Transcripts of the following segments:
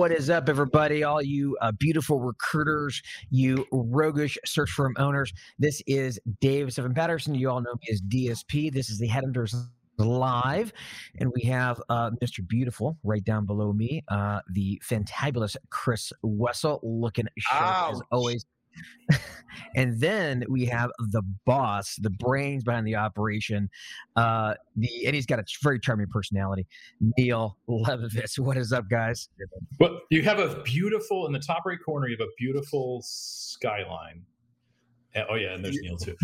What is up, everybody? All you uh, beautiful recruiters, you roguish search firm owners. This is Dave Seven Patterson. You all know me as DSP. This is the Headhunters Live, and we have uh, Mr. Beautiful right down below me, uh, the fantabulous Chris Wessel, looking sharp as always. and then we have the boss, the brains behind the operation. Uh, the and he's got a very charming personality. Neil Levovitz. What is up, guys? Well, you have a beautiful in the top right corner. You have a beautiful skyline. Oh yeah, and there's Neil too.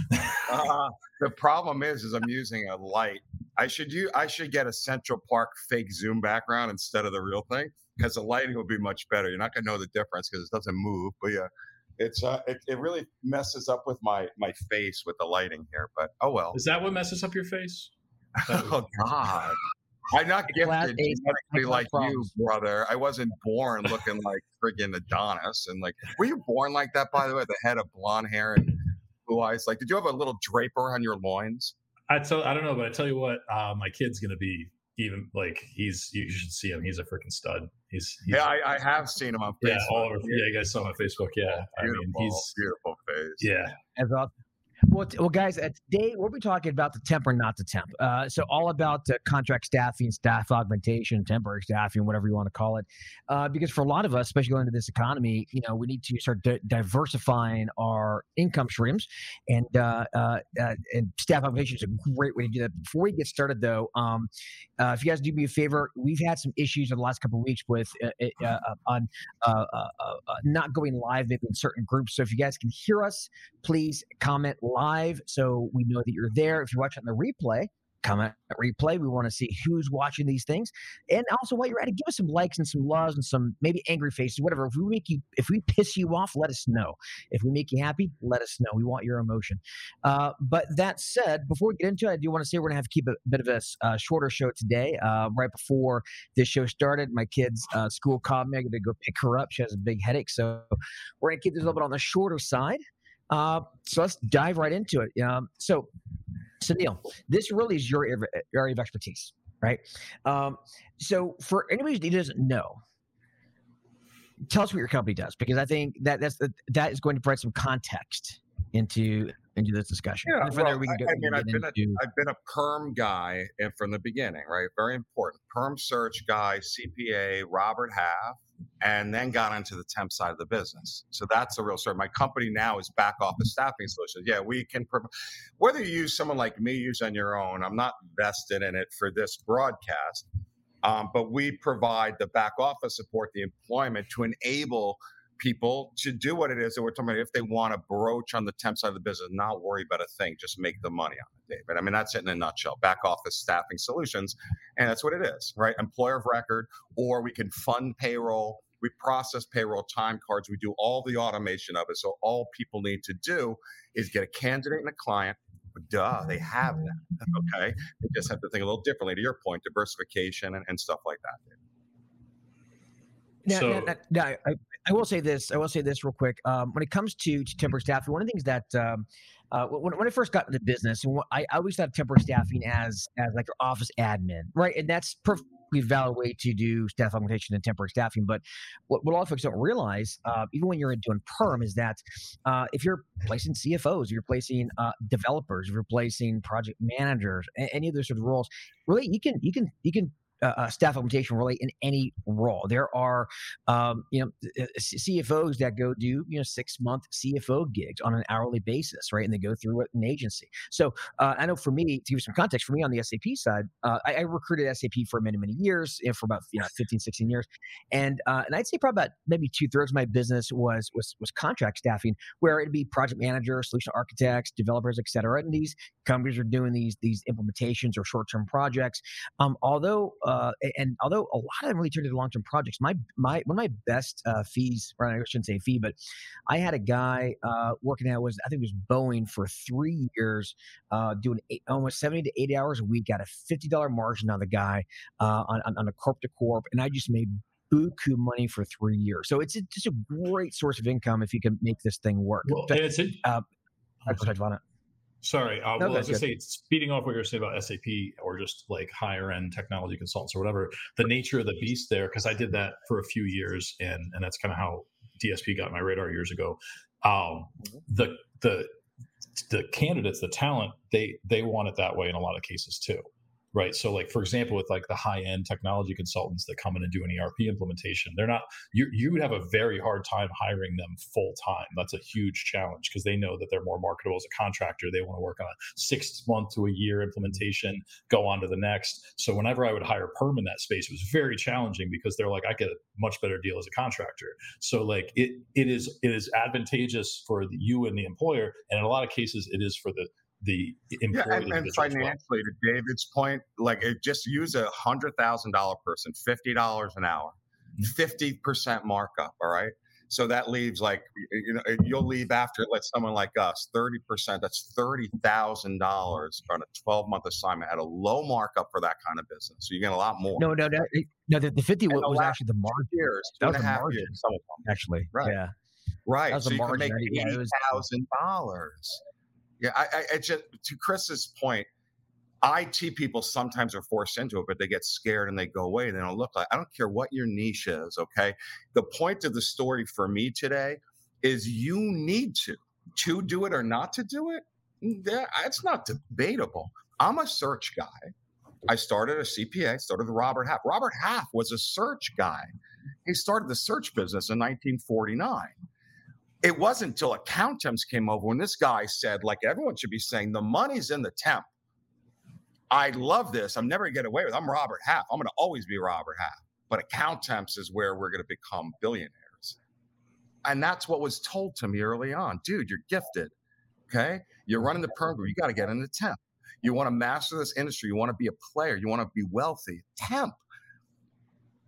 uh, the problem is, is I'm using a light. I should you I should get a Central Park fake zoom background instead of the real thing because the lighting will be much better. You're not gonna know the difference because it doesn't move. But yeah, it's uh, it, it really messes up with my my face with the lighting here. But oh well. Is that what messes up your face? oh God. I'm not gifted genetically like you, brother. I wasn't born looking like friggin' Adonis. And like, were you born like that, by the way? The head of blonde hair and blue eyes. Like, did you have a little draper on your loins? I tell, I don't know, but I tell you what, uh, my kid's gonna be even like he's. You should see him. He's a freaking stud. He's, he's yeah, I, I, have seen him on Facebook. Yeah, all over. Yeah, you guys saw him on Facebook. Yeah, beautiful, I mean, he's beautiful face. Yeah, as awesome. Well, well, guys, uh, today we'll be talking about the temp or not the temp. Uh, so all about uh, contract staffing, staff augmentation, temporary staffing, whatever you want to call it. Uh, because for a lot of us, especially going into this economy, you know, we need to start di- diversifying our income streams, and uh, uh, and staff augmentation is a great way to do that. Before we get started, though, um, if you guys do me a favor, we've had some issues in the last couple of weeks with on not going live maybe in certain groups. So if you guys can hear us, please comment live so we know that you're there. If you're watching the replay, comment replay. We want to see who's watching these things, and also while you're at it, give us some likes and some loves and some maybe angry faces, whatever. If we make you, if we piss you off, let us know. If we make you happy, let us know. We want your emotion. Uh, but that said, before we get into it, I do want to say we're gonna have to keep a bit of a uh, shorter show today. Uh, right before this show started, my kid's uh, school called me. I got to go pick her up. She has a big headache, so we're gonna keep this a little bit on the shorter side. Uh, so let's dive right into it. Um, so, so Neil, this really is your area of expertise, right? Um, so for anybody who doesn't know, tell us what your company does because I think that that's that is going to provide some context into into this discussion. Yeah, well, there, we can go, I, I mean, I've been, into... a, I've been a perm guy and from the beginning, right? Very important. Perm search guy, CPA, Robert Half, and then got into the temp side of the business. So that's the real story. My company now is back office staffing solutions. Yeah, we can, provide, whether you use someone like me, use on your own, I'm not vested in it for this broadcast, um, but we provide the back office support, the employment to enable people to do what it is that we're talking about. If they want to broach on the temp side of the business, not worry about a thing, just make the money on it, David. I mean, that's it in a nutshell. Back office staffing solutions. And that's what it is, right? Employer of record, or we can fund payroll. We process payroll time cards. We do all the automation of it. So all people need to do is get a candidate and a client. Duh, they have that. Okay. They just have to think a little differently to your point, diversification and, and stuff like that. David. Now, so, now, now, I, I, will say this. I will say this real quick. Um, when it comes to, to temporary staffing, one of the things that um, uh, when, when I first got into business, I, I always thought of temporary staffing as as like your office admin, right? And that's perfectly valid way to do staff augmentation and temporary staffing. But what, what a lot of folks don't realize, uh, even when you're doing perm, is that uh, if you're placing CFOs, you're placing uh, developers, if you're placing project managers, any of those sort of roles, really you can you can you can uh, uh, staff augmentation really in any role. There are, um, you know, uh, CFOs that go do you know six month CFO gigs on an hourly basis, right? And they go through an agency. So uh, I know for me, to give you some context, for me on the SAP side, uh, I, I, recruited SAP for many many years, you know, for about you know 15, 16 years, and uh, and I'd say probably about maybe two thirds of my business was was was contract staffing, where it'd be project managers, solution architects, developers, et cetera. And these companies are doing these these implementations or short term projects. Um, although uh, and although a lot of them really turned into long term projects, my my one of my best uh, fees, or I shouldn't say fee, but I had a guy uh, working at was I think it was Boeing for three years, uh, doing eight, almost seventy to eighty hours a week, got a fifty dollar margin on the guy uh, on, on, on a corp to corp, and I just made buku money for three years. So it's a, just a great source of income if you can make this thing work. Well, but, it's uh, on it. Sorry, uh, no, well, as I say, speeding off what you're saying about SAP or just like higher end technology consultants or whatever, the nature of the beast there, because I did that for a few years, and and that's kind of how DSP got my radar years ago. Um, mm-hmm. the the the candidates, the talent, they they want it that way in a lot of cases too right? So, like for example, with like the high end technology consultants that come in and do an ERP implementation, they're not you you would have a very hard time hiring them full time. That's a huge challenge because they know that they're more marketable as a contractor. They want to work on a six month to a year implementation, go on to the next. So whenever I would hire perm in that space, it was very challenging because they're like, I get a much better deal as a contractor. So like it it is it is advantageous for the, you and the employer, and in a lot of cases, it is for the the. Yeah, and, and financially, well. to David's point, like it, just use a hundred thousand dollar person, fifty dollars an hour, mm-hmm. fifty percent markup. All right. So that leaves like you know you'll leave after let someone like us thirty percent. That's thirty thousand dollars on a twelve month assignment at a low markup for that kind of business. So you get a lot more. No, no, no. no the, the fifty was, was actually the margin. Years, that was the margin. Years, actually, right? Yeah, right. So you margin. can make eighty thousand dollars. Yeah, I, I, I just to Chris's point, IT people sometimes are forced into it, but they get scared and they go away. They don't look like. I don't care what your niche is. Okay, the point of the story for me today is you need to to do it or not to do it. That, it's not debatable. I'm a search guy. I started a CPA, started the Robert Half. Robert Half was a search guy. He started the search business in 1949 it wasn't until accountants came over when this guy said, like everyone should be saying, the money's in the temp. I love this. I'm never gonna get away with. It. I'm Robert Half. I'm gonna always be Robert Half. But Accountemps is where we're gonna become billionaires. And that's what was told to me early on. Dude, you're gifted. Okay. You're running the program. You got to get in the temp. You want to master this industry. You want to be a player. You want to be wealthy. Temp.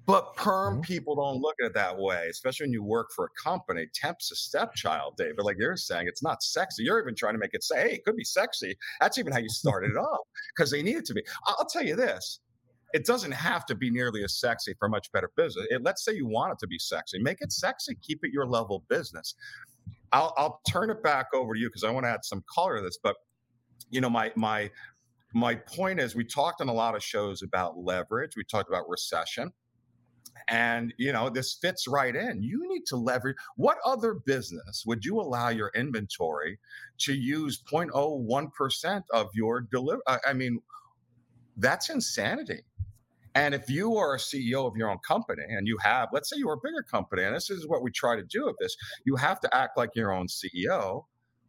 But perm mm-hmm. people don't look at it that way, especially when you work for a company. Temp's a stepchild, David. Like you're saying, it's not sexy. You're even trying to make it say, hey, it could be sexy. That's even how you started it off because they need it to be. I'll tell you this it doesn't have to be nearly as sexy for much better business. It, let's say you want it to be sexy, make it sexy, keep it your level business. I'll, I'll turn it back over to you because I want to add some color to this. But you know, my my my point is, we talked on a lot of shows about leverage. We talked about recession. And, you know, this fits right in. You need to leverage. What other business would you allow your inventory to use 0.01% of your deliver? Uh, I mean, that's insanity. And if you are a CEO of your own company and you have, let's say you're a bigger company, and this is what we try to do with this, you have to act like your own CEO.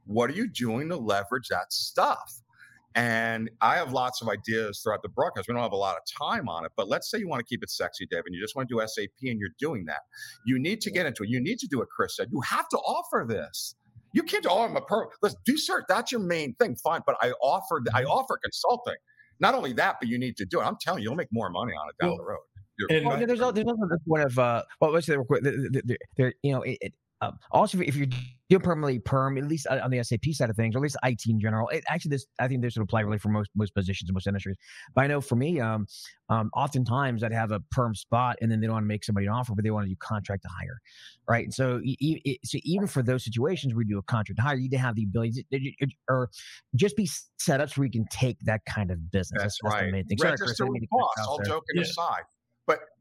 What are you doing to leverage that stuff? And I have lots of ideas throughout the broadcast. We don't have a lot of time on it, but let's say you want to keep it sexy, Dave, and you just want to do SAP and you're doing that. You need to get into it. You need to do what Chris said. You have to offer this. You can't, oh, I'm a per. Let's do search. That's your main thing. Fine. But I offer, I mm-hmm. offer consulting. Not only that, but you need to do it. I'm telling you, you'll make more money on it down well, the road. And, well, there's, also, there's also one of uh, well, let's say real quick. There, you know, it, it, um, also, if you're doing permanently perm, at least on the SAP side of things, or at least IT in general, it, actually, this I think this would apply really for most most positions in most industries. But I know for me, um, um, oftentimes I'd have a perm spot, and then they don't want to make somebody an offer, but they want to do contract to hire, right? And so, e- so even for those situations where you do a contract to hire, you need to have the ability, to, or just be set up so we can take that kind of business. That's, that's right. the main thing. Sorry, Chris, all joking yeah. aside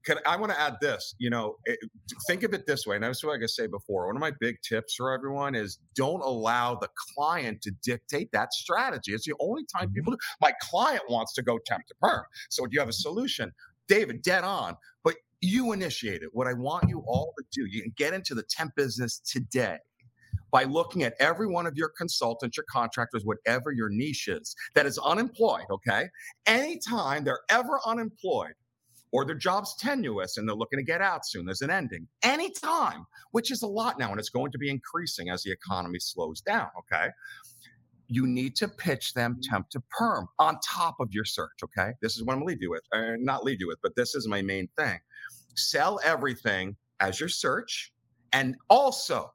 can, I want to add this. You know, it, think of it this way, and that's what I said say before. One of my big tips for everyone is don't allow the client to dictate that strategy. It's the only time people mm-hmm. do. My client wants to go temp to perm. So do you have a solution? David, dead on. But you initiate it. What I want you all to do, you can get into the temp business today by looking at every one of your consultants, your contractors, whatever your niche is that is unemployed. Okay. Anytime they're ever unemployed, or their job's tenuous and they're looking to get out soon. There's an ending anytime, which is a lot now, and it's going to be increasing as the economy slows down. Okay. You need to pitch them mm-hmm. temp to perm on top of your search. Okay. This is what I'm going to lead you with, uh, not leave you with, but this is my main thing. Sell everything as your search. And also,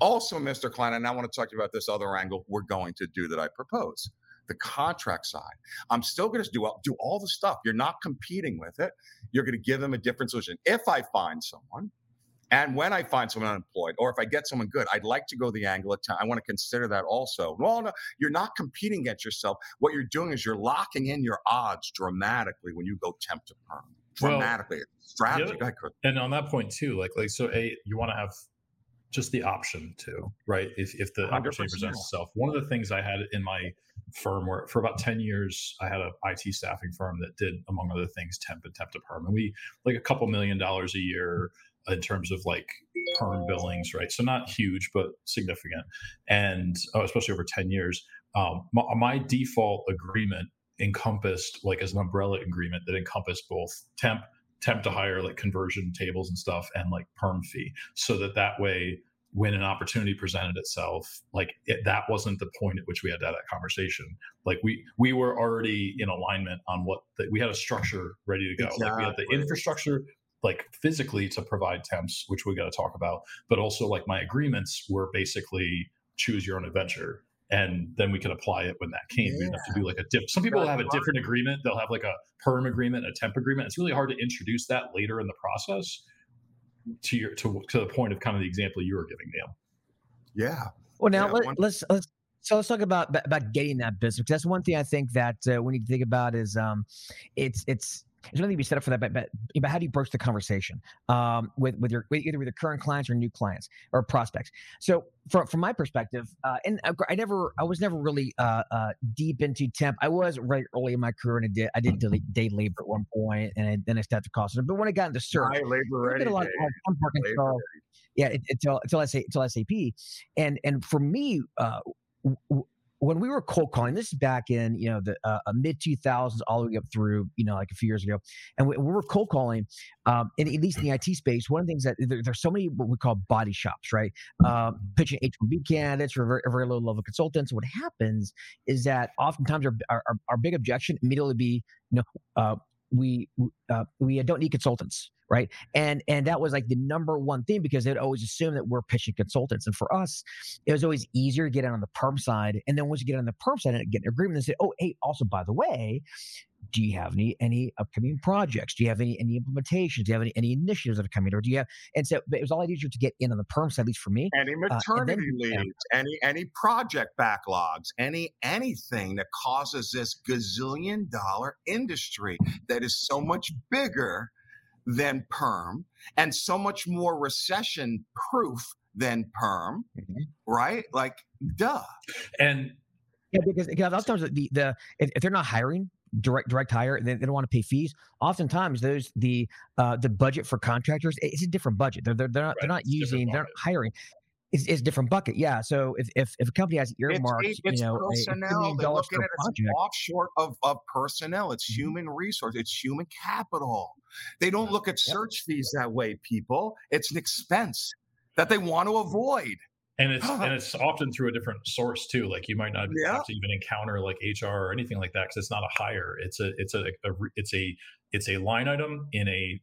also, Mr. Klein, and I want to talk to you about this other angle we're going to do that I propose the contract side. I'm still going to do do all the stuff. You're not competing with it. You're going to give them a different solution. If I find someone And when I find someone unemployed, or if I get someone good, I'd like to go the angle of time. I want to consider that also. Well, no, you're not competing against yourself. What you're doing is you're locking in your odds dramatically when you go temp to perm. Dramatically, well, strategy. Other, and on that point too, like like so, a you want to have just the option to right if if the 100%. opportunity presents itself. One of the things I had in my firm where for about 10 years i had a it staffing firm that did among other things temp and temp to perm and we like a couple million dollars a year in terms of like perm billings, right? So not huge, but significant, and oh, especially over ten years. Um, my, my, default agreement encompassed like as an umbrella agreement that encompassed both temp, temp to hire, like conversion tables and stuff, and like perm fee, so that that way. When an opportunity presented itself, like it, that wasn't the point at which we had to have that conversation. Like we we were already in alignment on what the, we had a structure ready to go. Exactly. Like we had the infrastructure like physically to provide temps, which we got to talk about, but also like my agreements were basically choose your own adventure. And then we could apply it when that came. Yeah. We didn't have to do like a diff. Some people have a different agreement. They'll have like a perm agreement, a temp agreement. It's really hard to introduce that later in the process. To your to to the point of kind of the example you were giving, Neil. Yeah. Well, now yeah, let, us let's, let's so let's talk about about getting that business. That's one thing I think that uh, we need to think about is um, it's it's there's nothing to be set up for that, but, but, but how do you broach the conversation um, with with your either with your current clients or new clients or prospects? So from from my perspective, uh, and I never I was never really uh, uh, deep into temp. I was right early in my career, and I did I did day labor at one point, and I, then I started to cost it. But when I got into search, I labor ready. a lot of temp work until, yeah, it, until I say until SAP, and and for me. Uh, w- when we were cold calling, this is back in you know the uh, mid 2000s, all the way up through you know like a few years ago, and we, we were cold calling, um, and at least in the IT space, one of the things that there, there's so many what we call body shops, right? Um, pitching H1B candidates or very, very low level consultants. What happens is that oftentimes our our, our big objection immediately be you know uh, we uh, we don't need consultants right? And and that was like the number one thing because they'd always assume that we're pitching consultants. And for us it was always easier to get on the perm side. And then once you get on the perm side and get an agreement and say oh hey also by the way do you have any any upcoming projects do you have any any implementations do you have any, any initiatives that are coming or do you have and so it was all lot easier to get in on the perm side at least for me any maternity uh, then, leaves yeah. any any project backlogs any anything that causes this gazillion dollar industry that is so much bigger than perm and so much more recession proof than perm mm-hmm. right like duh and yeah because, because a lot of times the, the if, if they're not hiring direct direct hire they, they don't want to pay fees. Oftentimes there's the uh the budget for contractors it's a different budget. They're they're, they're not right. they're not it's using they're not hiring. It's, it's a different bucket yeah. So if if, if a company has earmarks, it's, it's you know personnel. they look at it as offshore of, of personnel it's mm-hmm. human resource it's human capital. They don't look at search fees that way people. It's an expense that they want to avoid and it's and it's often through a different source too. Like you might not yeah. have to even encounter like HR or anything like that because it's not a hire. It's a it's a, a, it's a it's a line item in a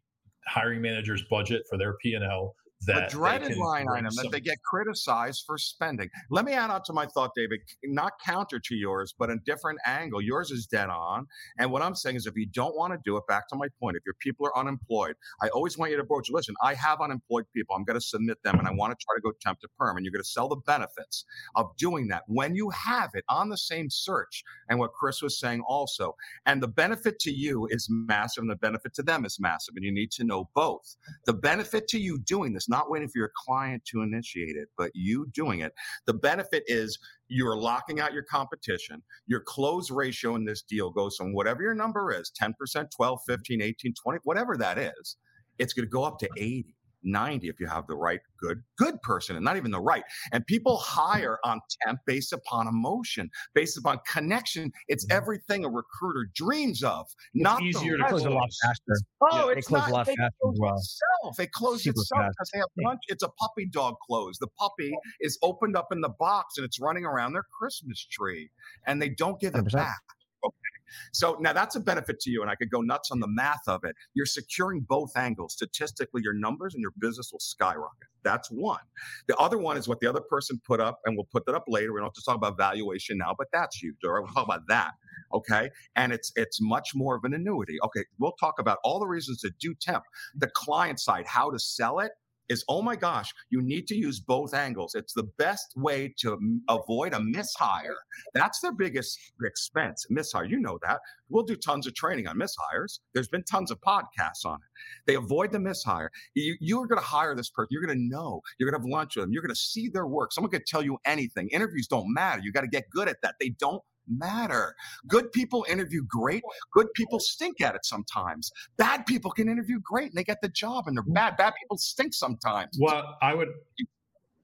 hiring manager's budget for their P and L that a dreaded line item some... that they get criticized for spending. Let me add on to my thought, David, not counter to yours, but a different angle. Yours is dead on. And what I'm saying is if you don't want to do it, back to my point, if your people are unemployed, I always want you to approach, listen, I have unemployed people. I'm going to submit them and I want to try to go temp to perm. And you're going to sell the benefits of doing that when you have it on the same search. And what Chris was saying also. And the benefit to you is massive and the benefit to them is massive. And you need to know both. The benefit to you doing this not waiting for your client to initiate it, but you doing it. The benefit is you're locking out your competition. Your close ratio in this deal goes from whatever your number is 10%, 12, 15, 18, 20, whatever that is, it's going to go up to 80. 90 if you have the right good good person and not even the right. And people hire on temp based upon emotion based upon connection. It's everything a recruiter dreams of it's not easier to close a lot faster. Oh yeah, it's not, a lot faster well. itself. It closes Super itself because they have lunch. It's a puppy dog close. The puppy is opened up in the box and it's running around their christmas tree and they don't give 100%. it back. Okay so now that's a benefit to you, and I could go nuts on the math of it. You're securing both angles. Statistically, your numbers and your business will skyrocket. That's one. The other one is what the other person put up, and we'll put that up later. We don't have to talk about valuation now, but that's huge. All right, we'll talk about that. Okay, and it's it's much more of an annuity. Okay, we'll talk about all the reasons to do temp. The client side, how to sell it is oh my gosh, you need to use both angles. It's the best way to avoid a mishire. That's their biggest expense, mishire. You know that. We'll do tons of training on mishires. There's been tons of podcasts on it. They avoid the mishire. You, are going to hire this person. You're going to know. You're going to have lunch with them. You're going to see their work. Someone could tell you anything. Interviews don't matter. You got to get good at that. They don't matter. Good people interview great. Good people stink at it sometimes. Bad people can interview great and they get the job, and they're mm. bad. Bad people stink sometimes. Well, I would.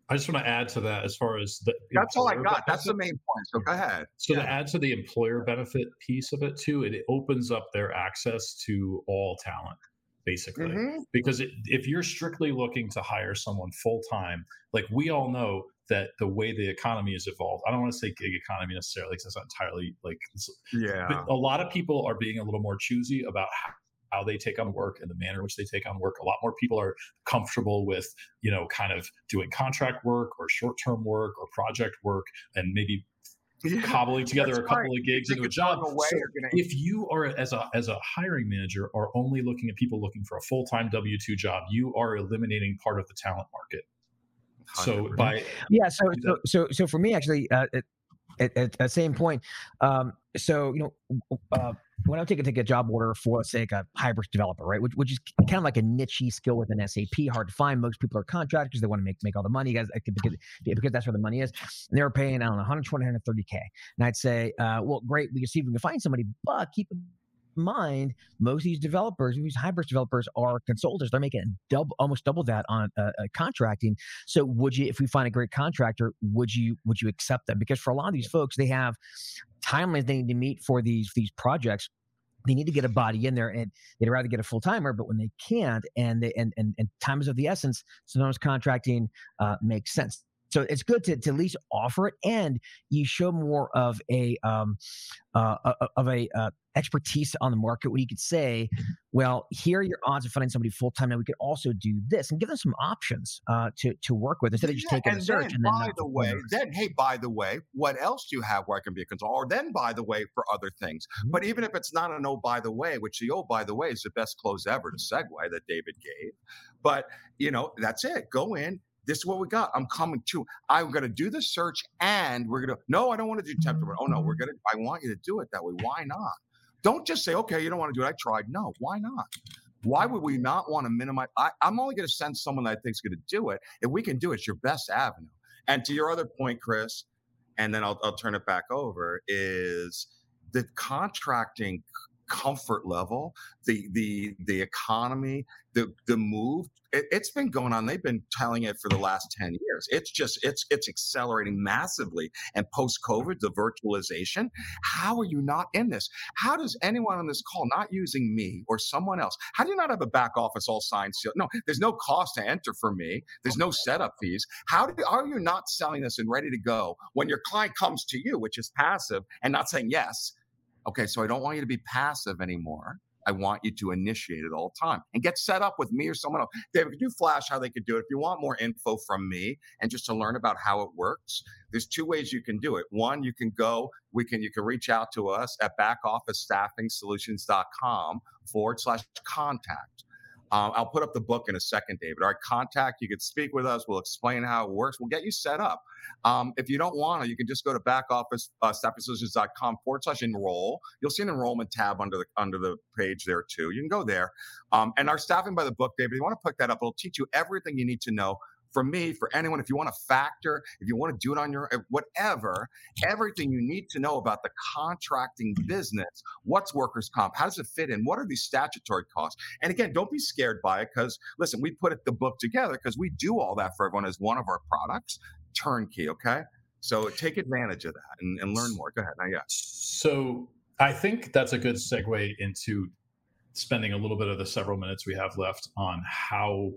I just want to add to that as far as the. That's all I got. Benefit. That's the main point. So go ahead. So yeah. to add to the employer benefit piece of it too, it opens up their access to all talent basically mm-hmm. because it, if you're strictly looking to hire someone full time like we all know that the way the economy has evolved, I don't want to say gig economy necessarily because that's not entirely like, yeah. But a lot of people are being a little more choosy about how, how they take on work and the manner in which they take on work. A lot more people are comfortable with, you know, kind of doing contract work or short term work or project work and maybe yeah, cobbling together a couple right. of gigs into a job. So if you are as a as a hiring manager are only looking at people looking for a full time W two job, you are eliminating part of the talent market. So by yeah, so so so, so for me actually, uh, at, at, the same point, um, so you know, uh, when I'm taking take a job order for say a Hybris developer, right, which, which is kind of like a niche skill within SAP, hard to find. Most people are contractors; they want to make make all the money, guys, because, because that's where the money is. And they were paying I don't know 120, 130k, and I'd say, uh, well, great, we can see if we can find somebody, but keep mind, most of these developers, these Hybris developers are consultants. They're making double, almost double that on uh, uh, contracting. So, would you, if we find a great contractor, would you would you accept them? Because for a lot of these folks, they have timelines they need to meet for these these projects they need to get a body in there and they'd rather get a full timer but when they can't and they and, and and time is of the essence sometimes contracting uh, makes sense so it's good to, to at least offer it, and you show more of a um, uh, of a uh, expertise on the market where you could say, well, here are your odds of finding somebody full time. Now we could also do this and give them some options uh, to to work with instead of just yeah, taking a search. Then, and then by the way, then hey, by the way, what else do you have where I can be a consultant? Or then, by the way, for other things. Mm-hmm. But even if it's not an oh by the way, which the oh by the way is the best close ever to segue that David gave. But you know, that's it. Go in, this is what we got. I'm coming to. I'm going to do the search and we're going to, no, I don't want to do temp mm-hmm. Oh, no, we're going to, I want you to do it that way. Why not? Don't just say, okay, you don't want to do it. I tried. No, why not? Why would we mm-hmm. not want to minimize? I, am only going to send someone that I think is going to do it. If we can do it, it's your best avenue. And to your other point, Chris, and then I'll, I'll turn it back over, is the contracting comfort level, the the the economy, the the move. It, has been going on. They've been telling it for the last ten years. It's just it's it's accelerating massively. And post COVID, the virtualization. How are you not in this? How does anyone on this call not using me or someone else? How do you not have a back office all signed sealed? No, there's no cost to enter for me. There's no setup fees. How do, are you not selling this and ready to go when your client comes to you, which is passive, and not saying yes? Okay, so I don't want you to be passive anymore. I want you to initiate it all the time and get set up with me or someone else. David, could you flash how they could do it? If you want more info from me and just to learn about how it works, there's two ways you can do it. One, you can go, we can you can reach out to us at backofficestaffingsolutions.com forward slash contact. Um, I'll put up the book in a second, David. All right, contact. You can speak with us. We'll explain how it works. We'll get you set up. Um, if you don't want to, you can just go to backoffice uh, forward slash enroll. You'll see an enrollment tab under the under the page there too. You can go there. Um, and our staffing by the book, David. You want to pick that up? It'll teach you everything you need to know for me, for anyone, if you want to factor, if you want to do it on your whatever, everything you need to know about the contracting business. What's workers' comp? How does it fit in? What are these statutory costs? And again, don't be scared by it because listen, we put it, the book together because we do all that for everyone as one of our products, turnkey. Okay. So take advantage of that and, and learn more. Go ahead. Now, yeah. So I think that's a good segue into spending a little bit of the several minutes we have left on how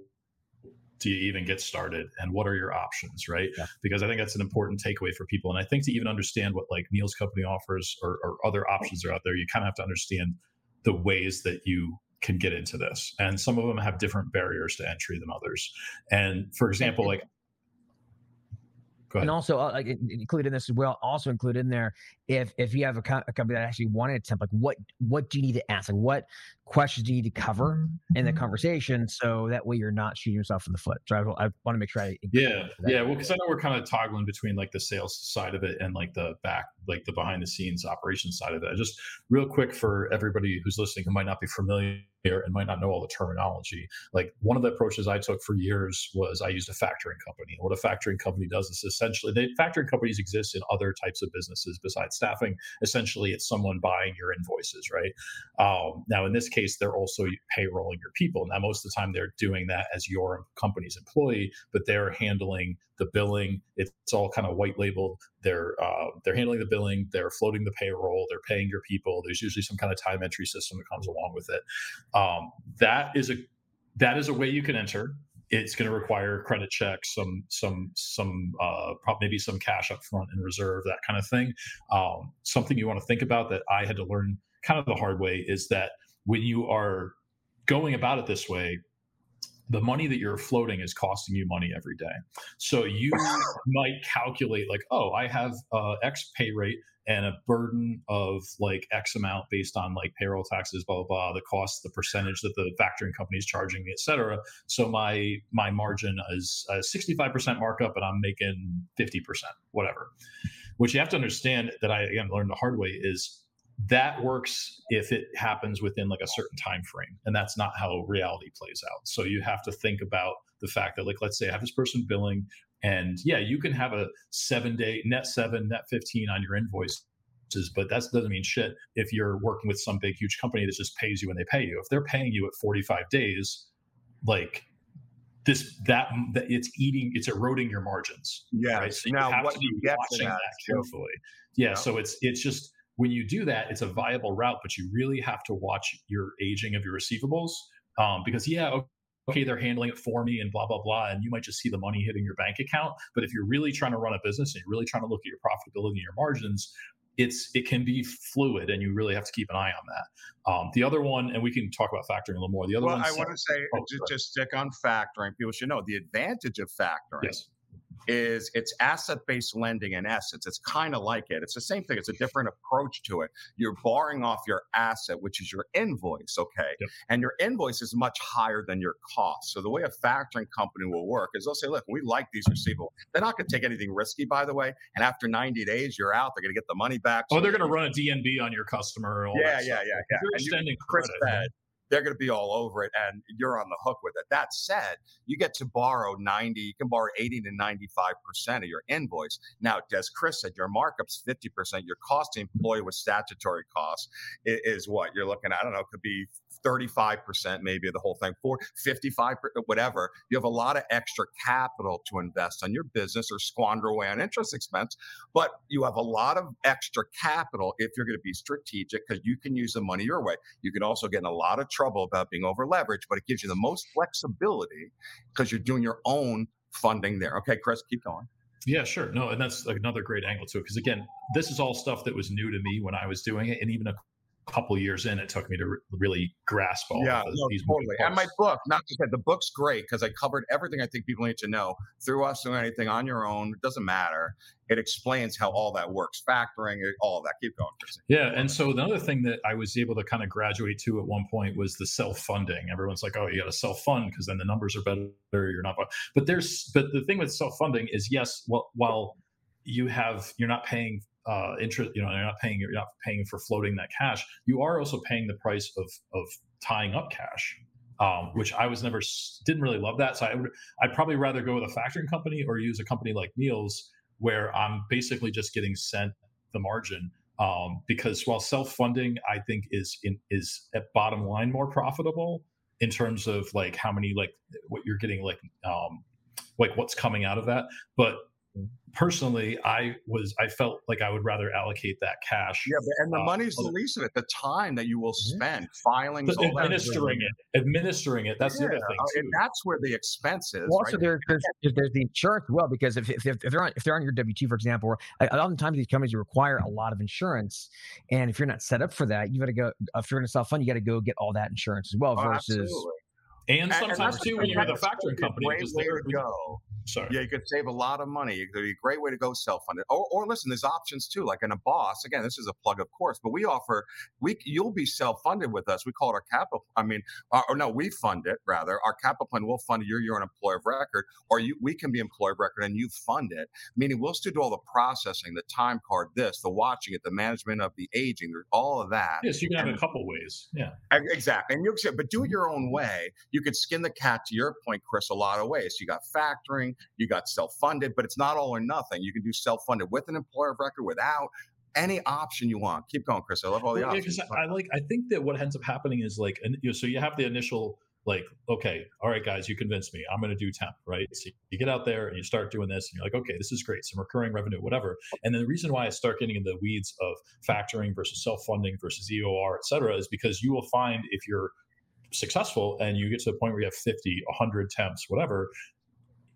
do you even get started and what are your options right yeah. because i think that's an important takeaway for people and i think to even understand what like neil's company offers or, or other options are out there you kind of have to understand the ways that you can get into this and some of them have different barriers to entry than others and for example like and also uh, include in this as well also included in there if if you have a, co- a, company that actually wanted a temp, like what what do you need to ask? Like what questions do you need to cover in the mm-hmm. conversation so that way you're not shooting yourself in the foot. So I, I want to make sure I yeah yeah well because I know we're kind of toggling between like the sales side of it and like the back like the behind the scenes operations side of it. Just real quick for everybody who's listening who might not be familiar and might not know all the terminology. Like one of the approaches I took for years was I used a factoring company. What a factoring company does is essentially they factoring companies exist in other types of businesses besides staffing. Essentially, it's someone buying your invoices, right? Um, now, in this case, they're also payrolling your people. Now, most of the time, they're doing that as your company's employee, but they're handling the billing. It's all kind of white labeled. They're uh, they're handling the billing. They're floating the payroll. They're paying your people. There's usually some kind of time entry system that comes along with it. Um, that is a that is a way you can enter. It's going to require credit checks, some some some uh, maybe some cash up front in reserve, that kind of thing. Um, something you want to think about that I had to learn kind of the hard way is that when you are going about it this way, the money that you're floating is costing you money every day. So you might calculate like, oh, I have uh, X pay rate and a burden of like X amount based on like payroll taxes, blah blah blah, the cost, the percentage that the factoring company is charging me, et cetera. So my my margin is a 65% markup, and I'm making 50%, whatever. What you have to understand that I again learned the hard way is that works if it happens within like a certain time frame and that's not how reality plays out. So you have to think about the fact that like let's say i have this person billing and yeah you can have a seven day net seven net 15 on your invoice but that doesn't mean shit if you're working with some big huge company that just pays you when they pay you. If they're paying you at 45 days like this that, that it's eating it's eroding your margins yeah right? so now what you get watching that, that carefully. Yeah, yeah. so it's it's just when you do that, it's a viable route, but you really have to watch your aging of your receivables um, because, yeah, okay, they're handling it for me and blah, blah, blah. And you might just see the money hitting your bank account. But if you're really trying to run a business and you're really trying to look at your profitability and your margins, it's it can be fluid and you really have to keep an eye on that. Um, the other one, and we can talk about factoring a little more. The other well, one, I want to say oh, just, just stick on factoring. People should know the advantage of factoring yes is it's asset-based lending in essence. It's kind of like it. It's the same thing. It's a different approach to it. You're borrowing off your asset, which is your invoice, okay? Yep. And your invoice is much higher than your cost. So the way a factoring company will work is they'll say, look, we like these receivables. They're not going to take anything risky, by the way. And after 90 days, you're out. They're going to get the money back. Oh, they're going to run a DNB on your customer. yeah, yeah, yeah, yeah. You're extending credit. They're going to be all over it and you're on the hook with it. That said, you get to borrow 90, you can borrow 80 to 95% of your invoice. Now, as Chris said, your markup's 50%. Your cost to employ with statutory costs is, is what you're looking at. I don't know, it could be 35% maybe of the whole thing, for 55, whatever. You have a lot of extra capital to invest on your business or squander away on interest expense, but you have a lot of extra capital if you're going to be strategic because you can use the money your way. You can also get in a lot of trouble about being over leveraged, but it gives you the most flexibility because you're doing your own funding there. Okay, Chris, keep going. Yeah, sure. No, and that's like another great angle to it. Because again, this is all stuff that was new to me when I was doing it, and even a couple years in, it took me to re- really grasp all yeah, of no, these totally. And my book, not to say the book's great because I covered everything I think people need to know through us doing anything on your own. It doesn't matter. It explains how all that works, factoring, all that. Keep going. Yeah, and so another thing that I was able to kind of graduate to at one point was the self funding. Everyone's like, "Oh, you got to self fund because then the numbers are better." You're not, but there's, but the thing with self funding is, yes, well, while you have you're not paying uh, interest, you know, you're not paying, you're not paying for floating that cash. You are also paying the price of of tying up cash, um, which I was never didn't really love that. So I would I'd probably rather go with a factoring company or use a company like Neil's, where I'm basically just getting sent the margin. Um, because while self funding, I think is in is at bottom line more profitable in terms of like how many like what you're getting like um, like what's coming out of that, but personally, I was I felt like I would rather allocate that cash. Yeah, but, and the uh, money's the least of it. The time that you will spend filing, administering it, administering it. That's yeah, the other thing, uh, and that's where the expense is. Well, also, right? there, there's, there's the insurance as well because if, if, if they're on if they're on your W two, for example, oftentimes these companies require a lot of insurance, and if you're not set up for that, you got to go. If you're going to self fund, you got to go get all that insurance as well. Oh, versus. Absolutely. And sometimes and too, when you're with a factoring company, just there to go Sorry. Yeah, you could save a lot of money. It'd be a great way to go self-funded. Or, or listen, there's options too. Like in a boss, again, this is a plug, of course, but we offer we you'll be self-funded with us. We call it our capital. I mean, uh, or no, we fund it rather. Our capital plan will fund it. You're you're an employer of record, or you we can be employer of record and you fund it. Meaning we'll still do all the processing, the time card, this, the watching it, the management of the aging, all of that. Yes, you can have and, a couple ways. Yeah, exactly. And you but do it your own way. You could skin the cat to your point, Chris, a lot of ways. You got factoring, you got self-funded, but it's not all or nothing. You can do self-funded with an employer of record, without any option you want. Keep going, Chris. I love all the options. Yeah, I like. I think that what ends up happening is like, and you know, so you have the initial like, okay, all right, guys, you convinced me. I'm going to do temp, right? So you get out there and you start doing this, and you're like, okay, this is great, some recurring revenue, whatever. And then the reason why I start getting in the weeds of factoring versus self-funding versus EOR, et cetera, is because you will find if you're successful and you get to the point where you have 50, 100 temps, whatever,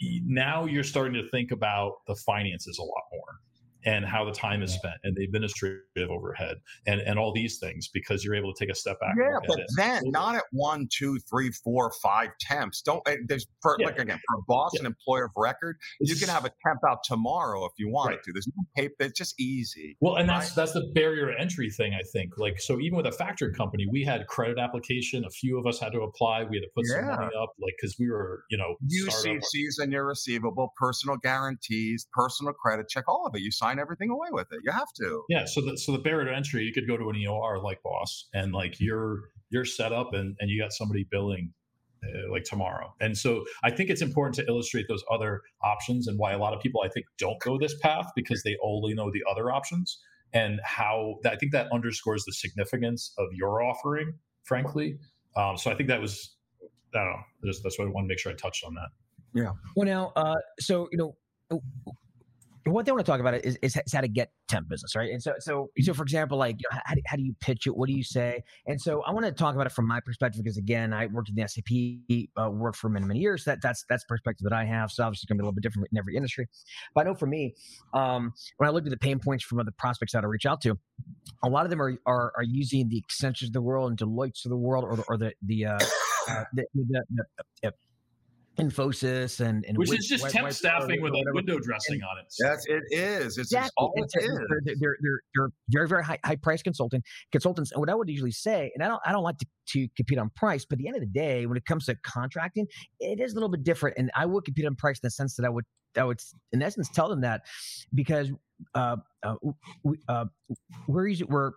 now you're starting to think about the finances a lot more and how the time is spent and the administrative overhead and, and all these things because you're able to take a step back. Yeah, but then not at one, two, three, four, five temps. Don't eh, there's for yeah. like again for a boss yeah. and employer of record, you can have a temp out tomorrow if you wanted right. to. There's no paper. It's just easy. Well, and that's right? that's the barrier entry thing. I think like so even with a factory company, we had credit application. A few of us had to apply. We had to put yeah. some money up, like because we were you know UCCs and your receivable, personal guarantees, personal credit check, all of it. You sign sign everything away with it. You have to. Yeah. So the so the barrier to entry, you could go to an EOR like Boss, and like you're you're set up, and and you got somebody billing uh, like tomorrow. And so I think it's important to illustrate those other options and why a lot of people I think don't go this path because they only know the other options and how that, I think that underscores the significance of your offering, frankly. Um, so I think that was I don't know. Just, that's what I want to make sure I touched on that. Yeah. Well, now, uh, so you know, one they want to talk about is, is, is how to get temp business, right? And so, so, so for example, like you know, how, how do you pitch it? What do you say? And so, I want to talk about it from my perspective because, again, I worked in the SAP uh, for many, many years. That that's that's perspective that I have. So obviously, it's going to be a little bit different in every industry. But I know for me, um, when I look at the pain points from other prospects that I reach out to, a lot of them are are, are using the Accentures of the world and Deloitte's of the world, or, or the the, uh, uh, the, the, the Infosys and, and which is just temp staffing with a window dressing and, on it. Yes, it is. It's exactly. all it is. They're, they're, they're, they're, very very high high price consultant consultants. And what I would usually say, and I don't I don't like to, to compete on price, but at the end of the day, when it comes to contracting, it is a little bit different. And I would compete on price in the sense that I would I would in essence tell them that because uh, uh, we, uh, we're using, we're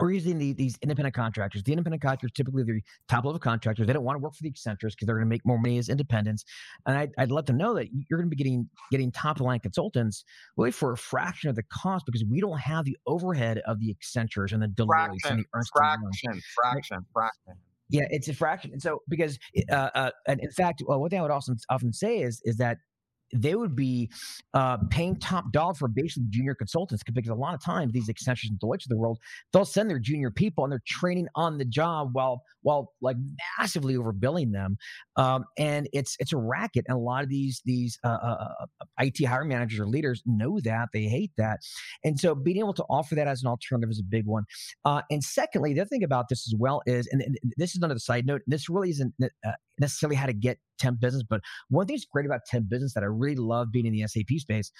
or using the, these independent contractors. The independent contractors, typically the top level contractors, they don't want to work for the Accentures because they're going to make more money as independents. And I'd, I'd, let them know that you're going to be getting getting top line consultants really for a fraction of the cost because we don't have the overhead of the Accentures and the Deloitte and the Ernst fraction, fraction, fraction. Yeah, it's a fraction. And so because uh, uh, and in fact, well, one thing I would also often say is is that they would be uh, paying top dollar for basically junior consultants because a lot of times these Accentures and Deloitte of the world they'll send their junior people and they're training on the job while while like massively overbilling them. Um, and it's it's a racket and a lot of these these uh, uh, uh IT hiring managers or leaders know that they hate that. And so being able to offer that as an alternative is a big one. Uh, and secondly the other thing about this as well is and, and this is another side note this really isn't uh, necessarily how to get temp business. But one thing that's great about temp business that I really love being in the SAP space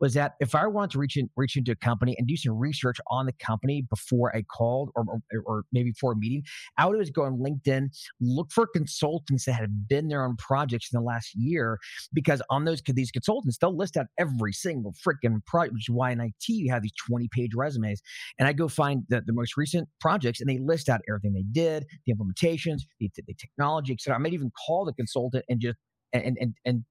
was that if I wanted to reach in, reach into a company and do some research on the company before I called or, or, or maybe before a meeting, I would always go on LinkedIn, look for consultants that had been there on projects in the last year, because on those these consultants, they'll list out every single freaking project, which is why in IT you have these 20 page resumes. And I go find the, the most recent projects and they list out everything they did, the implementations, the, the technology, etc. I might even call the consultant and just and and and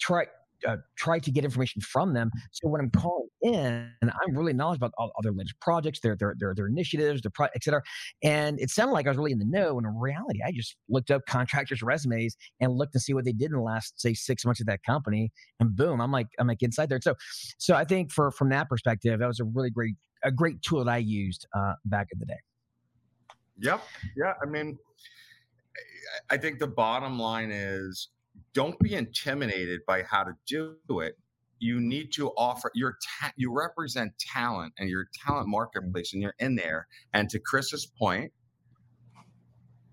try uh, try to get information from them. So when I'm calling in, I'm really knowledgeable about all, all their latest projects, their their their, their initiatives, their pro- et cetera. And it sounded like I was really in the know. And in reality, I just looked up contractors' resumes and looked to see what they did in the last say six months of that company. And boom, I'm like I'm like inside there. So so I think for from that perspective, that was a really great a great tool that I used uh, back in the day. Yep. Yeah. I mean, I think the bottom line is don't be intimidated by how to do it. You need to offer your ta- you represent talent and your talent marketplace, and you're in there. And to Chris's point,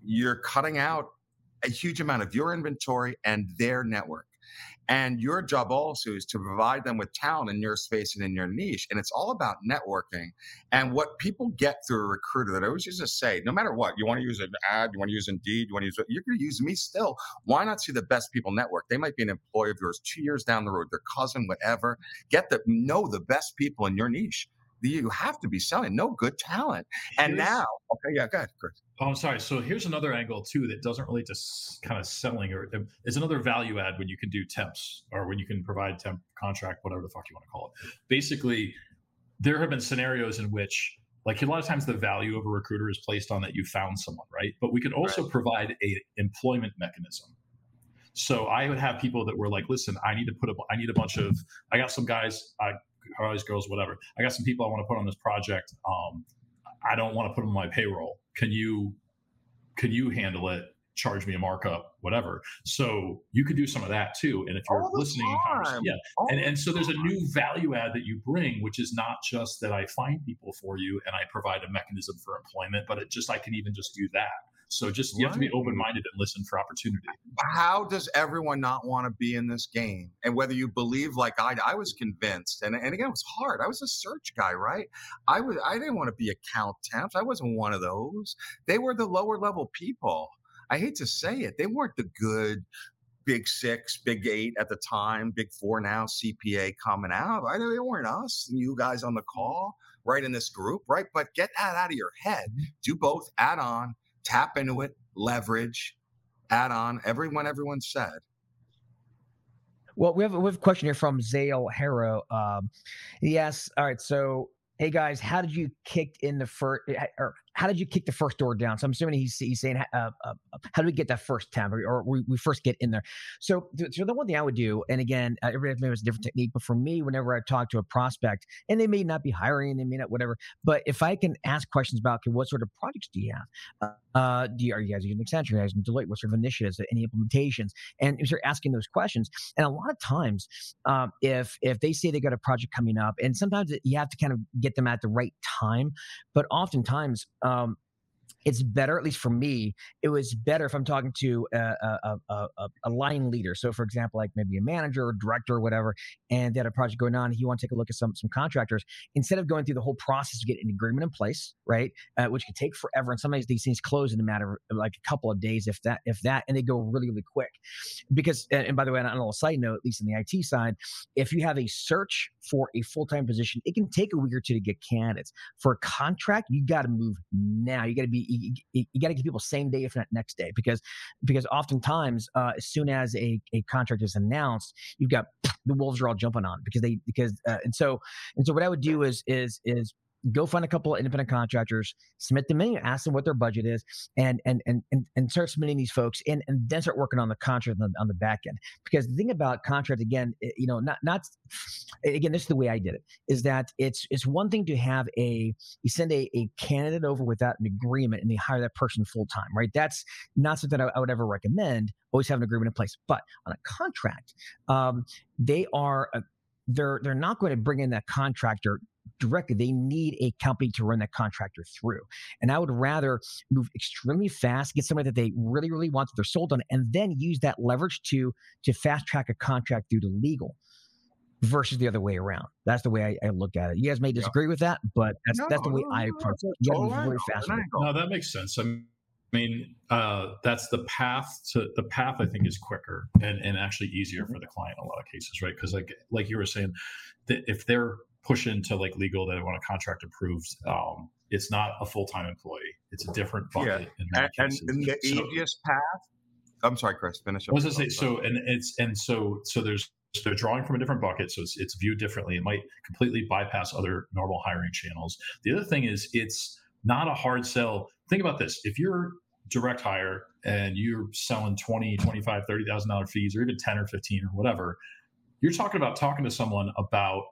you're cutting out a huge amount of your inventory and their network. And your job also is to provide them with talent in your space and in your niche. And it's all about networking. And what people get through a recruiter that I always used to say, no matter what, you want to use an ad, you want to use Indeed, you want to use, you're going to use me still. Why not see the best people network? They might be an employee of yours two years down the road, their cousin, whatever. Get the know the best people in your niche you have to be selling no good talent. And here's, now, okay, yeah, go ahead, Chris. Oh, I'm sorry. So here's another angle too that doesn't relate to kind of selling, or um, is another value add when you can do temps or when you can provide temp contract, whatever the fuck you want to call it. Basically, there have been scenarios in which like a lot of times the value of a recruiter is placed on that you found someone right but we can also right. provide a employment mechanism so i would have people that were like listen i need to put a i need a bunch of i got some guys i guys, girls, whatever. I got some people I want to put on this project. Um, I don't want to put them on my payroll. Can you can you handle it? Charge me a markup, whatever. So you could do some of that too. And if you're listening, yeah, and, and so there's a new value add that you bring, which is not just that I find people for you and I provide a mechanism for employment, but it just I can even just do that. So just you have to be open minded and listen for opportunity. How does everyone not want to be in this game? And whether you believe like I, I was convinced, and, and again, it was hard. I was a search guy, right? I was I didn't want to be Accountemps. I wasn't one of those. They were the lower level people. I hate to say it, they weren't the good big six, big eight at the time, big four now, CPA coming out. I know they weren't us, and you guys on the call, right in this group, right? But get that out of your head. Mm-hmm. Do both add on tap into it, leverage, add on, everyone, everyone said. Well, we have, we have a question here from Zale Harrow. Um, yes. All right. So, hey guys, how did you kick in the first, or how did you kick the first door down? So I'm assuming he's, he's saying, uh, uh, how do we get that first time or, or we, we, first get in there? So, so the one thing I would do, and again, uh, everybody has a different technique, but for me, whenever I talk to a prospect, and they may not be hiring, they may not whatever, but if I can ask questions about okay, what sort of projects do you have? Uh, do you, are you guys using Accenture? Are you guys using Deloitte? What sort of initiatives? Any implementations? And you start asking those questions, and a lot of times, um, if if they say they got a project coming up, and sometimes you have to kind of get them at the right time, but oftentimes um, it's better, at least for me, it was better if I'm talking to a, a, a, a, line leader. So, for example, like maybe a manager or director or whatever, and they had a project going on, he want to take a look at some some contractors. Instead of going through the whole process to get an agreement in place, right, uh, which can take forever, and sometimes these things close in a matter of like a couple of days, if that, if that, and they go really, really quick. Because, and by the way, on a little side note, at least in the IT side, if you have a search for a full time position, it can take a week or two to get candidates. For a contract, you got to move now. You got to be you, you got to give people same day, if not next day, because because oftentimes uh, as soon as a, a contract is announced, you've got the wolves are all jumping on because they because uh, and so and so what I would do is is is go find a couple of independent contractors, submit them in, ask them what their budget is, and and and and, and start submitting these folks in, and then start working on the contract on the, on the back end. Because the thing about contract, again, eh, you know, not not again, this is the way I did it, is that it's it's one thing to have a you send a, a candidate over without an agreement and they hire that person full time, right? That's not something I, I would ever recommend. Always have an agreement in place. But on a contract, um, they are. Uh, they're they're not going to bring in that contractor directly. They need a company to run that contractor through. And I would rather move extremely fast, get somebody that they really, really want that they're sold on, and then use that leverage to to fast track a contract through to legal versus the other way around. That's the way I, I look at it. You guys may disagree yeah. with that, but that's no, that's the way no, I approach it. You really fast. No, that makes sense. I mean, uh, that's the path to the path. I think is quicker and, and actually easier for the client in a lot of cases, right? Because like like you were saying, that if they're push into like legal that I want a contract approved. Um, it's not a full time employee. It's a different bucket. Yeah. and, and, the so, easiest path. I'm sorry, Chris. Finish. Up. I was say so, and it's and so so there's they're drawing from a different bucket, so it's it's viewed differently. It might completely bypass other normal hiring channels. The other thing is it's not a hard sell. Think about this: if you're direct hire and you're selling 20 25 30 thousand dollar fees or even 10 or 15 or whatever you're talking about talking to someone about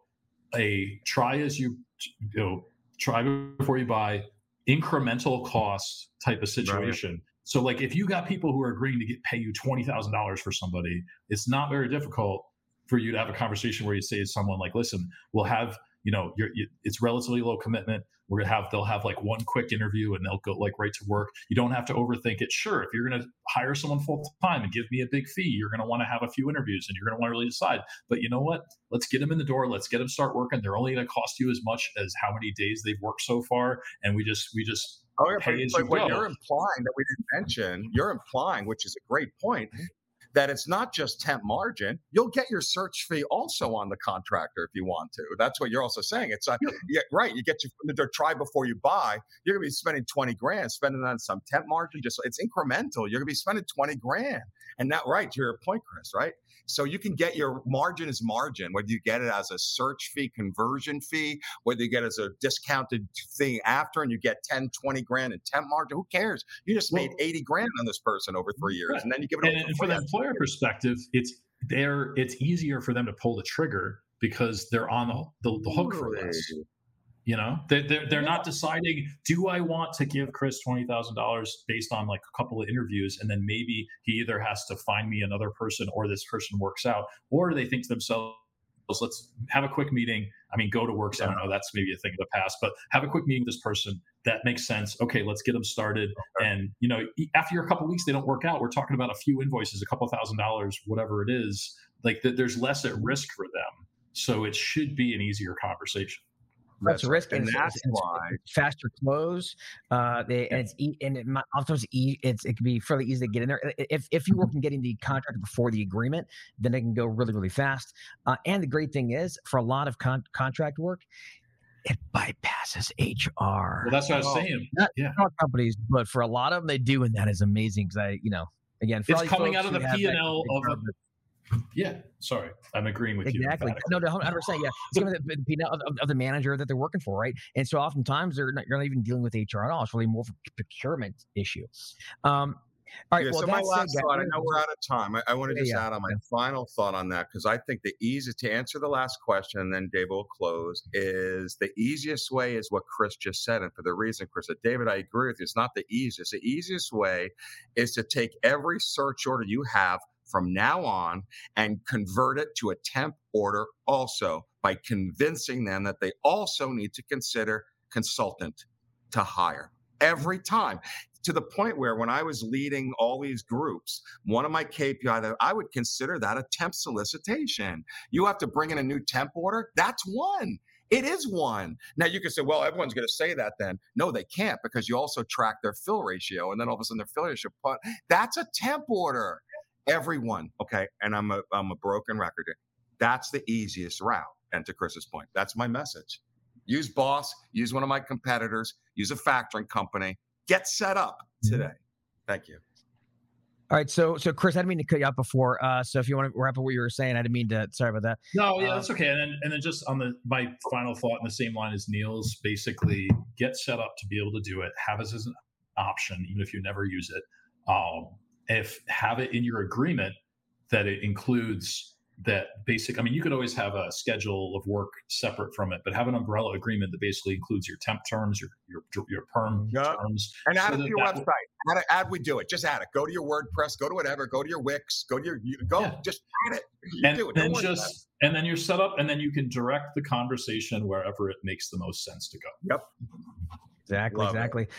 a try as you, you know, try before you buy incremental cost type of situation. Right. So like if you got people who are agreeing to get pay you twenty thousand dollars for somebody, it's not very difficult for you to have a conversation where you say to someone like, "Listen, we'll have you know, you, it's relatively low commitment. We're gonna have they'll have like one quick interview and they'll go like right to work. You don't have to overthink it. Sure, if you're gonna hire someone full time and give me a big fee, you're gonna want to have a few interviews and you're gonna want to really decide. But you know what? Let's get them in the door. Let's get them start working. They're only gonna cost you as much as how many days they've worked so far, and we just we just Oh, yeah, but, but you what you're implying that we didn't mention, you're implying, which is a great point, mm-hmm. That it's not just temp margin. You'll get your search fee also on the contractor if you want to. That's what you're also saying. It's yeah, right. You get to try before you buy. You're gonna be spending twenty grand, spending on some temp margin. Just it's incremental. You're gonna be spending twenty grand, and that right to your point, Chris. Right. So you can get your margin is margin, whether you get it as a search fee, conversion fee, whether you get it as a discounted thing after and you get 10, 20 grand in temp margin. Who cares? You just made 80 grand on this person over three years. Right. And then you give it and, and for the employer perspective, it's there, it's easier for them to pull the trigger because they're on the, the, the hook for this. You know, they're, they're, they're not deciding, do I want to give Chris $20,000 based on like a couple of interviews? And then maybe he either has to find me another person or this person works out, or they think to themselves, let's have a quick meeting. I mean, go to works. I don't know. That's maybe a thing of the past, but have a quick meeting with this person. That makes sense. Okay, let's get them started. And, you know, after a couple weeks, they don't work out. We're talking about a few invoices, a couple thousand dollars, whatever it is. Like that there's less at risk for them. So it should be an easier conversation that's risk, and, and that's it's, why faster close. Uh, they and it's eat and it, oftentimes it's it can be fairly easy to get in there. If if you work in getting the contract before the agreement, then it can go really really fast. Uh, and the great thing is, for a lot of con- contract work, it bypasses HR. Well, that's what I was saying. Not, yeah, not companies, but for a lot of them, they do, and that is amazing. Because I, you know, again, it's coming out of the P and L of. Yeah, sorry, I'm agreeing with exactly. you. Exactly. No, 100. percent Yeah, it's giving the, the of, of, the manager that they're working for, right? And so oftentimes they're not, you're not even dealing with HR at all. It's really more of a procurement issue. Um, all right. Yeah, well, so my last thought. I know we're out of time. I, I want to just yeah, add on my yeah. final thought on that because I think the easiest to answer the last question, and then David will close. Is the easiest way is what Chris just said, and for the reason Chris said, David, I agree with you. It's not the easiest. The easiest way is to take every search order you have from now on and convert it to a temp order also by convincing them that they also need to consider consultant to hire every time to the point where when I was leading all these groups, one of my KPI that I would consider that a temp solicitation. You have to bring in a new temp order. That's one. It is one. Now you can say, well, everyone's going to say that then. No, they can't because you also track their fill ratio. And then all of a sudden their fill ratio, but that's a temp order everyone. Okay. And I'm a, I'm a broken record. That's the easiest route. And to Chris's point, that's my message. Use Boss, use one of my competitors, use a factoring company, get set up mm-hmm. today. Thank you. All right, so so Chris, I didn't mean to cut you out before. Uh, so if you want to wrap up what you were saying, I didn't mean to. Sorry about that. No, yeah, uh, that's okay. And then and then just on the my final thought in the same line as Neil's, basically get set up to be able to do it. Have it as an option, even if you never use it. Um, if have it in your agreement that it includes that basic i mean you could always have a schedule of work separate from it but have an umbrella agreement that basically includes your temp terms your your your perm yep. terms and add so it to your website. Add, it, add we do it. Just add it. Go to your wordpress go to whatever go to your wix go to your you, go yeah. just add it. You and do it. then just and then you're set up and then you can direct the conversation wherever it makes the most sense to go. Yep exactly Love exactly it.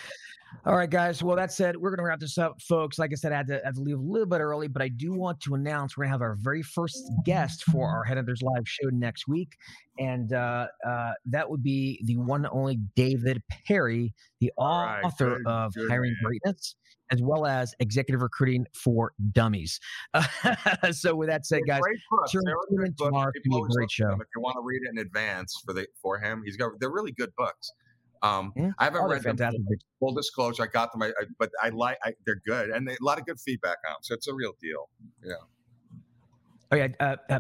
All right, guys. Well, that said, we're going to wrap this up, folks. Like I said, I had, to, I had to leave a little bit early, but I do want to announce we're going to have our very first guest for our Headhunters Live show next week. And uh, uh, that would be the one and only David Perry, the author good, of good, Hiring man. Greatness, as well as Executive Recruiting for Dummies. so, with that said, guys, turn, in tomorrow. To be a great show. If you want to read it in advance for the for him, he's got they're really good books. Um, yeah. I haven't read them. Full, full disclosure, I got them, I, I, but I like they're good and they, a lot of good feedback on them, so it's a real deal. Yeah. Oh yeah. Uh, uh,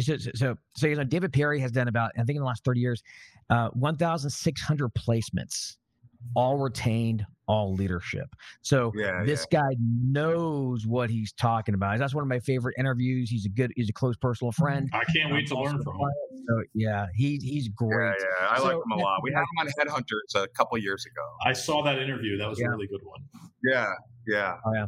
so, so, so you know, David Perry has done about I think in the last thirty years, uh, one thousand six hundred placements all retained, all leadership. So yeah, this yeah. guy knows what he's talking about. That's one of my favorite interviews. He's a good, he's a close personal friend. I can't wait to learn from him. So yeah, he he's great. Yeah, yeah. I so, like him a lot. We had him on Headhunters a couple years ago. I saw that interview. That was yeah. a really good one. Yeah, yeah. Oh yeah.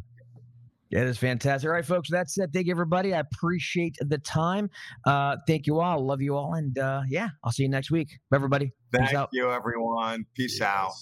That is fantastic. All right, folks, that's it. Thank you, everybody. I appreciate the time. Uh, thank you all. Love you all. And uh, yeah, I'll see you next week. Everybody. Thank you, everyone. Peace yes. out.